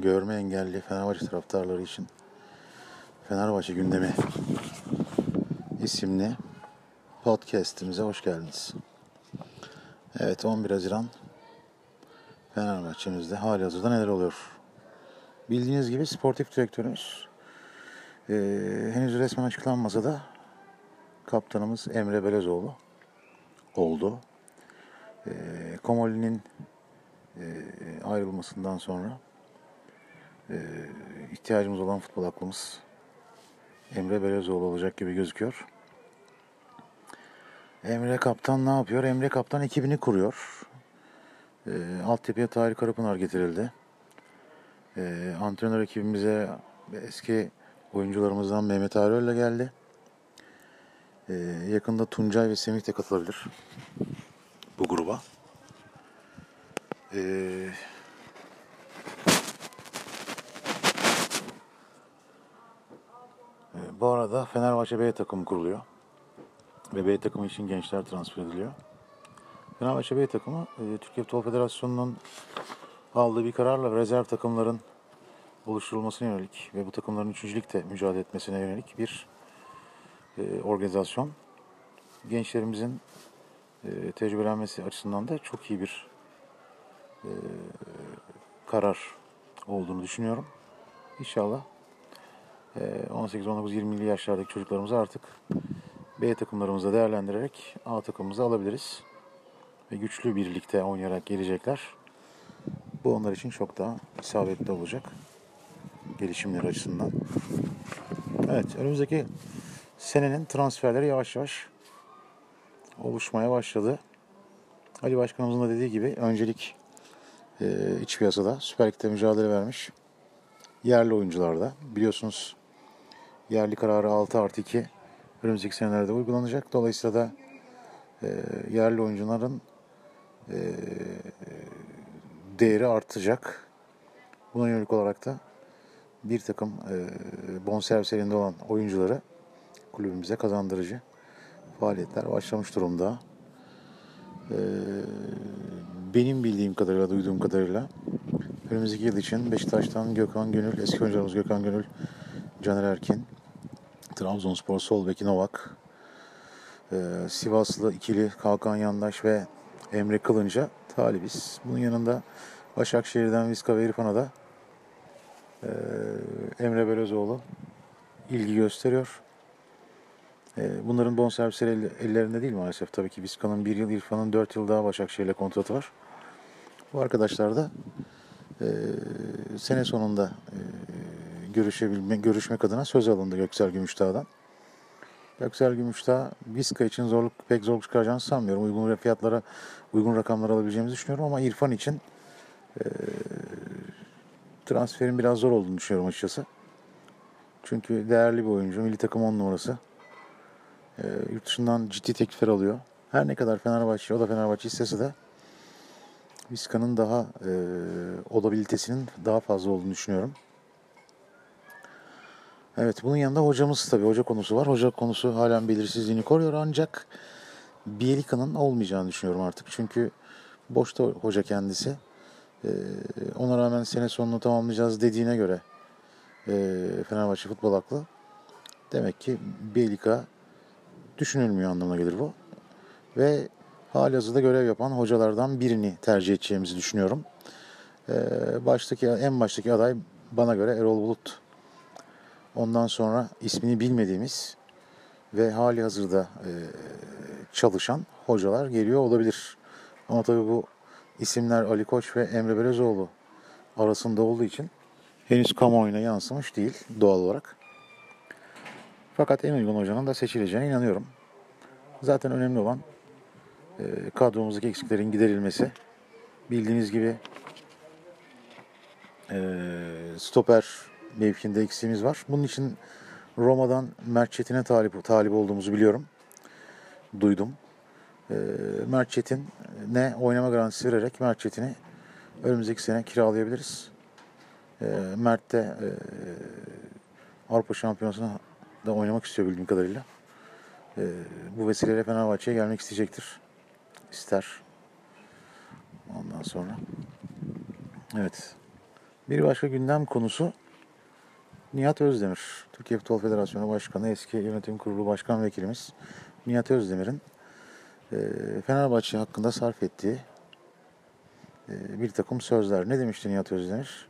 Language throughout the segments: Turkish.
görme engelli Fenerbahçe taraftarları için Fenerbahçe gündemi isimli podcast'imize hoş geldiniz. Evet 11 Haziran Fenerbahçe'mizde hali hazırda neler oluyor? Bildiğiniz gibi sportif direktörümüz e, henüz resmen açıklanmasa da kaptanımız Emre Belezoğlu oldu. E, Komoli'nin e, ayrılmasından sonra e, ihtiyacımız olan futbol aklımız Emre Belezoğlu olacak gibi gözüküyor. Emre Kaptan ne yapıyor? Emre Kaptan ekibini kuruyor. E, altyapıya Tahir Karapınar getirildi. E, antrenör ekibimize eski oyuncularımızdan Mehmet Aröl geldi. E, yakında Tuncay ve Semih de katılabilir bu gruba. Ee, bu arada Fenerbahçe B takımı kuruluyor. Ve B takımı için gençler transfer ediliyor. Fenerbahçe B takımı e, Türkiye Futbol Federasyonu'nun aldığı bir kararla rezerv takımların oluşturulmasına yönelik ve bu takımların üçüncülükte mücadele etmesine yönelik bir e, organizasyon. Gençlerimizin e, tecrübelenmesi açısından da çok iyi bir e, karar olduğunu düşünüyorum. İnşallah e, 18, 19, 20'li yaşlardaki çocuklarımızı artık B takımlarımızda değerlendirerek A takımımıza alabiliriz. Ve güçlü birlikte oynayarak gelecekler. Bu onlar için çok daha isabetli olacak. Gelişimleri açısından. Evet, önümüzdeki senenin transferleri yavaş yavaş oluşmaya başladı. Ali Başkanımızın da dediği gibi öncelik e, iç piyasada Süper Lig'de mücadele vermiş yerli oyuncularda. Biliyorsunuz yerli kararı 6 artı 2 önümüzdeki senelerde uygulanacak. Dolayısıyla da e, yerli oyuncuların e, değeri artacak. Buna yönelik olarak da bir takım e, bonservis olan oyuncuları kulübümüze kazandırıcı faaliyetler başlamış durumda. Ee, benim bildiğim kadarıyla, duyduğum kadarıyla önümüzdeki yıl için Beşiktaş'tan Gökhan Gönül, eski oyuncularımız Gökhan Gönül, Caner Erkin, Trabzonspor sol beki Novak, ee, Sivaslı ikili Kalkan Yandaş ve Emre Kılınca talibiz. Bunun yanında Başakşehir'den Viska ve İrfan'a da e, Emre Belözoğlu ilgi gösteriyor. Ee, bunların bonservisleri ellerinde değil maalesef. Tabii ki Vizca'nın bir yıl, İrfan'ın dört yıl daha Başakşehir'le kontratı var. Bu arkadaşlar da e, sene sonunda e, görüşebilme, görüşmek adına söz alındı Göksel Gümüşdağ'dan. Göksel Gümüşdağ Vizca için zorluk pek zorluk çıkaracağını sanmıyorum. Uygun fiyatlara, uygun rakamlar alabileceğimizi düşünüyorum ama İrfan için e, transferin biraz zor olduğunu düşünüyorum açıkçası. Çünkü değerli bir oyuncu. Milli takım 10 numarası. E, yurt dışından ciddi teklifler alıyor. Her ne kadar Fenerbahçe, o da Fenerbahçe istese de Vizca'nın daha e, olabilitesinin daha fazla olduğunu düşünüyorum. Evet bunun yanında hocamız tabii hoca konusu var. Hoca konusu halen belirsizliğini koruyor ancak Bielika'nın olmayacağını düşünüyorum artık. Çünkü boşta hoca kendisi. Ee, ona rağmen sene sonunu tamamlayacağız dediğine göre e, Fenerbahçe futbol aklı. Demek ki Bielika düşünülmüyor anlamına gelir bu. Ve hali hazırda görev yapan hocalardan birini tercih edeceğimizi düşünüyorum. Ee, baştaki en baştaki aday bana göre Erol Bulut. Ondan sonra ismini bilmediğimiz ve hali hazırda e, çalışan hocalar geliyor olabilir. Ama tabii bu isimler Ali Koç ve Emre Belezoğlu arasında olduğu için henüz kamuoyuna yansımış değil doğal olarak. Fakat en uygun hocanın da seçileceğine inanıyorum. Zaten önemli olan e, kadromuzdaki eksiklerin giderilmesi. Bildiğiniz gibi e, stoper mevkinde eksiğimiz var. Bunun için Roma'dan Mert Çetin'e talip, talip olduğumuzu biliyorum. Duydum. E, Mert Çetin'e oynama garantisi vererek Mert Çetin'i önümüzdeki sene kiralayabiliriz. E, Mert de e, Avrupa Şampiyonası'na da oynamak istiyor bildiğim kadarıyla. E, bu vesileyle Fenerbahçe'ye gelmek isteyecektir. İster. Ondan sonra. Evet. Bir başka gündem konusu Nihat Özdemir. Türkiye Futbol Federasyonu Başkanı, eski yönetim kurulu başkan vekilimiz Nihat Özdemir'in e, Fenerbahçe hakkında sarf ettiği e, bir takım sözler. Ne demişti Nihat Özdemir?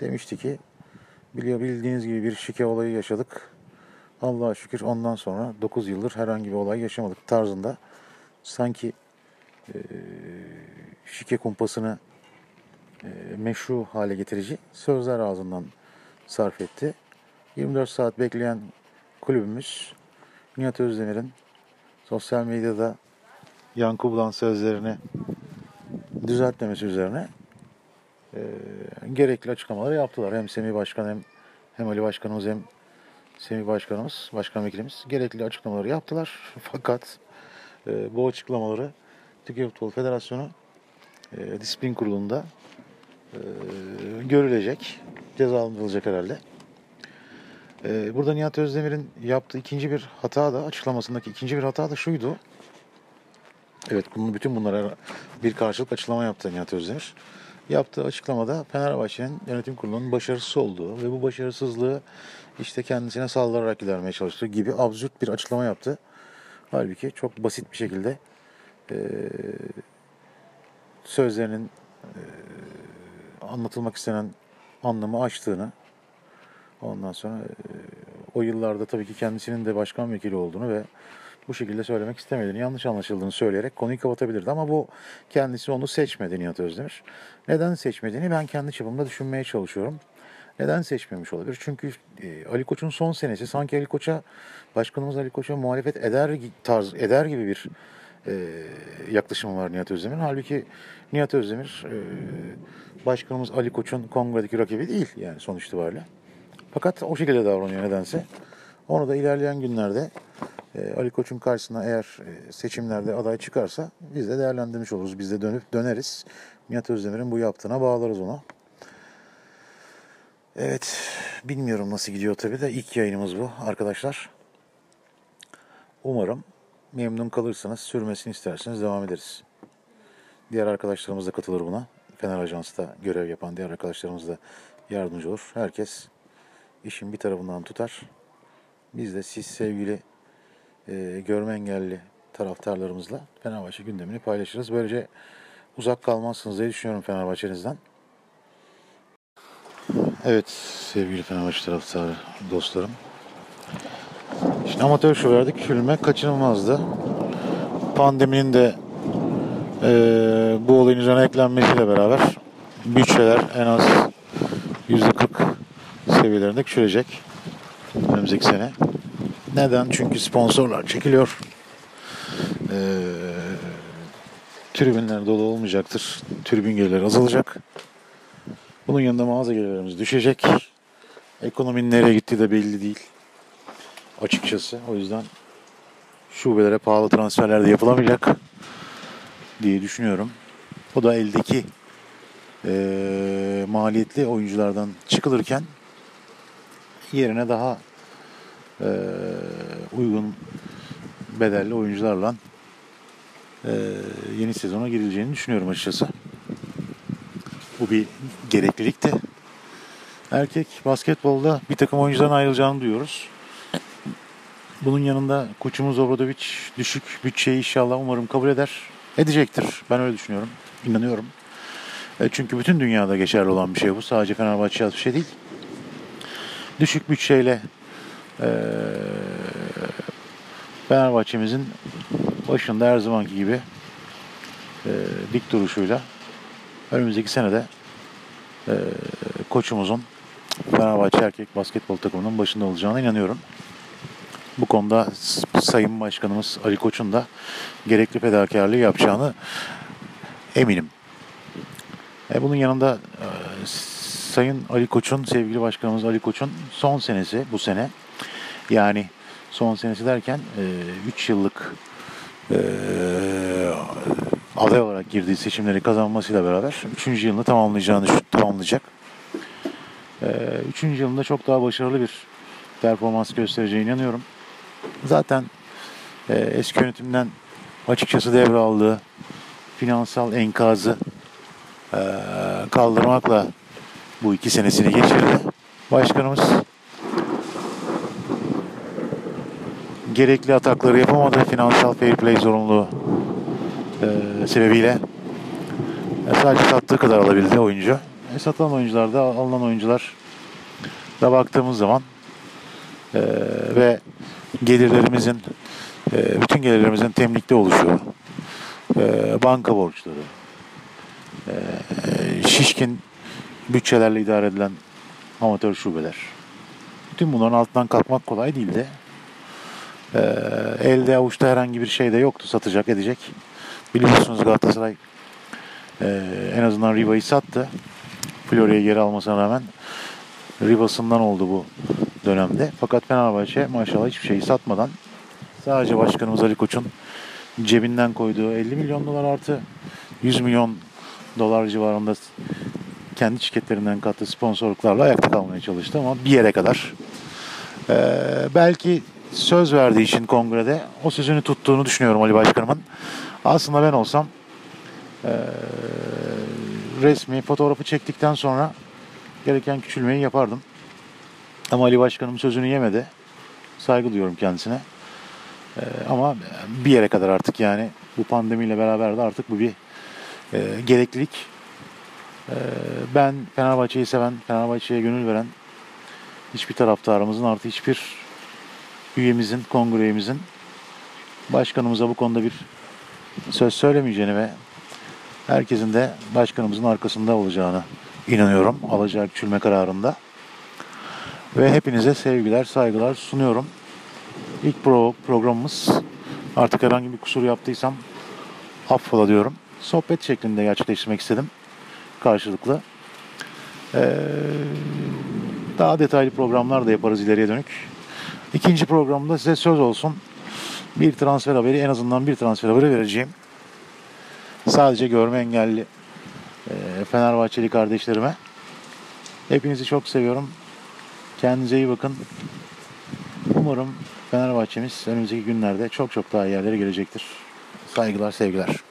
Demişti ki biliyor bildiğiniz gibi bir şike olayı yaşadık. Allah'a şükür ondan sonra 9 yıldır herhangi bir olay yaşamadık tarzında sanki e, şike kumpasını meşru hale getirici sözler ağzından sarf etti. 24 saat bekleyen kulübümüz Nihat Özdemir'in sosyal medyada yankı bulan sözlerini düzeltmemesi üzerine e, gerekli açıklamaları yaptılar. Hem Semih Başkan hem, hem Ali Başkanımız hem Semih Başkanımız, Başkan Vekilimiz gerekli açıklamaları yaptılar. Fakat e, bu açıklamaları Türkiye Futbol Federasyonu e, Disiplin Kurulu'nda e, görülecek, cezalandırılacak herhalde. E, burada Nihat Özdemir'in yaptığı ikinci bir hata da, açıklamasındaki ikinci bir hata da şuydu. Evet, bunun, bütün bunlara bir karşılık açıklama yaptı Nihat Özdemir. Yaptığı açıklamada Fenerbahçe'nin yönetim kurulunun başarısız olduğu ve bu başarısızlığı işte kendisine saldırarak gidermeye çalıştığı gibi absürt bir açıklama yaptı. Halbuki çok basit bir şekilde e, sözlerinin e, anlatılmak istenen anlamı açtığını ondan sonra e, o yıllarda tabii ki kendisinin de başkan vekili olduğunu ve bu şekilde söylemek istemediğini, yanlış anlaşıldığını söyleyerek konuyu kapatabilirdi. Ama bu kendisi onu seçmedi Nihat Özdemir. Neden seçmediğini ben kendi çapımda düşünmeye çalışıyorum. Neden seçmemiş olabilir? Çünkü e, Ali Koç'un son senesi sanki Ali Koç'a, başkanımız Ali Koç'a muhalefet eder tarz eder gibi bir yaklaşımı var Nihat Özdemir'in. Halbuki Nihat Özdemir e, başkanımız Ali Koç'un kongredeki rakibi değil yani sonuç itibariyle. Fakat o şekilde davranıyor nedense. Onu da ilerleyen günlerde e, Ali Koç'un karşısına eğer e, seçimlerde aday çıkarsa biz de değerlendirmiş oluruz. Biz de dönüp döneriz. Nihat Özdemir'in bu yaptığına bağlarız onu. Evet, bilmiyorum nasıl gidiyor tabii de ilk yayınımız bu arkadaşlar. Umarım memnun kalırsanız, sürmesini isterseniz devam ederiz. Diğer arkadaşlarımız da katılır buna. Fener Ajans'ta görev yapan diğer arkadaşlarımız da yardımcı olur. Herkes işin bir tarafından tutar. Biz de siz sevgili e, görme engelli taraftarlarımızla Fenerbahçe gündemini paylaşırız. Böylece uzak kalmazsınız diye düşünüyorum Fenerbahçe'nizden. Evet sevgili Fenerbahçe taraftarı dostlarım. Şimdi amatör şoverde küçülme kaçınılmazdı. Pandeminin de e, bu olayın üzerine eklenmesiyle beraber bütçeler en az %40 seviyelerinde küçülecek önümüzdeki sene. Neden? Çünkü sponsorlar çekiliyor. Ee, tribünler dolu olmayacaktır. Tribün gelirleri azalacak. Bunun yanında mağaza gelirlerimiz düşecek. Ekonominin nereye gittiği de belli değil. Açıkçası. O yüzden şubelere pahalı transferler de yapılamayacak diye düşünüyorum. O da eldeki e, maliyetli oyunculardan çıkılırken yerine daha e, uygun bedelli oyuncularla e, yeni sezona girileceğini düşünüyorum açıkçası. Bu bir gereklilikti. Erkek basketbolda bir takım oyuncuların ayrılacağını duyuyoruz. Bunun yanında koçumuz Obradovic düşük bütçeyi inşallah umarım kabul eder. Edecektir. Ben öyle düşünüyorum. İnanıyorum. E, çünkü bütün dünyada geçerli olan bir şey bu. Sadece Fenerbahçe bir şey değil. Düşük bütçeyle e, Fenerbahçe'mizin başında her zamanki gibi e, dik duruşuyla önümüzdeki senede e, koçumuzun Fenerbahçe erkek basketbol takımının başında olacağına inanıyorum. Bu konuda Sayın Başkanımız Ali Koç'un da gerekli fedakarlığı yapacağını eminim. E, bunun yanında e, Sayın Ali Koç'un, sevgili başkanımız Ali Koç'un son senesi bu sene. Yani son senesi derken 3 e, yıllık e, aday olarak girdiği seçimleri kazanmasıyla beraber 3. yılını tamamlayacağını tamamlayacak. 3. E, yılında çok daha başarılı bir performans göstereceğine inanıyorum. Zaten e, eski yönetimden açıkçası devraldığı finansal enkazı e, kaldırmakla bu iki senesini geçirdi. Başkanımız gerekli atakları yapamadı. Finansal fair play zorunluluğu e, sebebiyle e, sadece sattığı kadar alabildi oyuncu. E, satılan oyuncularda alınan oyuncular da baktığımız zaman e, ve gelirlerimizin e, bütün gelirlerimizin temlikte oluşuyor. E, banka borçları, e, şişkin bütçelerle idare edilen amatör şubeler. Bütün bunların altından kalkmak kolay değildi. E, elde avuçta herhangi bir şey de yoktu satacak edecek. Biliyorsunuz Galatasaray e, en azından Riva'yı sattı. Florya'yı geri almasına rağmen Riva'sından oldu bu dönemde. Fakat Fenerbahçe maşallah hiçbir şeyi satmadan sadece başkanımız Ali Koç'un cebinden koyduğu 50 milyon dolar artı 100 milyon dolar civarında kendi şirketlerinden kattığı sponsorluklarla ayakta kalmaya çalıştı ama bir yere kadar. Ee, belki söz verdiği için kongrede o sözünü tuttuğunu düşünüyorum Ali Başkanımın. Aslında ben olsam ee, resmi fotoğrafı çektikten sonra gereken küçülmeyi yapardım. Ama Ali Başkanım sözünü yemedi. Saygı duyuyorum kendisine. Ee, ama bir yere kadar artık yani bu pandemiyle beraber de artık bu bir e, gereklilik. Ee, ben Fenerbahçe'yi seven, Fenerbahçe'ye gönül veren hiçbir taraftarımızın artı hiçbir üyemizin, kongre başkanımıza bu konuda bir söz söylemeyeceğini ve herkesin de başkanımızın arkasında olacağını inanıyorum alacağı küçülme kararında. Ve hepinize sevgiler, saygılar sunuyorum. İlk pro programımız artık herhangi bir kusur yaptıysam affola diyorum. Sohbet şeklinde gerçekleştirmek istedim. Karşılıklı. Ee, daha detaylı programlar da yaparız ileriye dönük. İkinci programda size söz olsun. Bir transfer haberi, en azından bir transfer haberi vereceğim. Sadece görme engelli e, Fenerbahçeli kardeşlerime. Hepinizi çok seviyorum. Kendinize iyi bakın. Umarım Fenerbahçemiz önümüzdeki günlerde çok çok daha iyi yerlere gelecektir. Saygılar, sevgiler.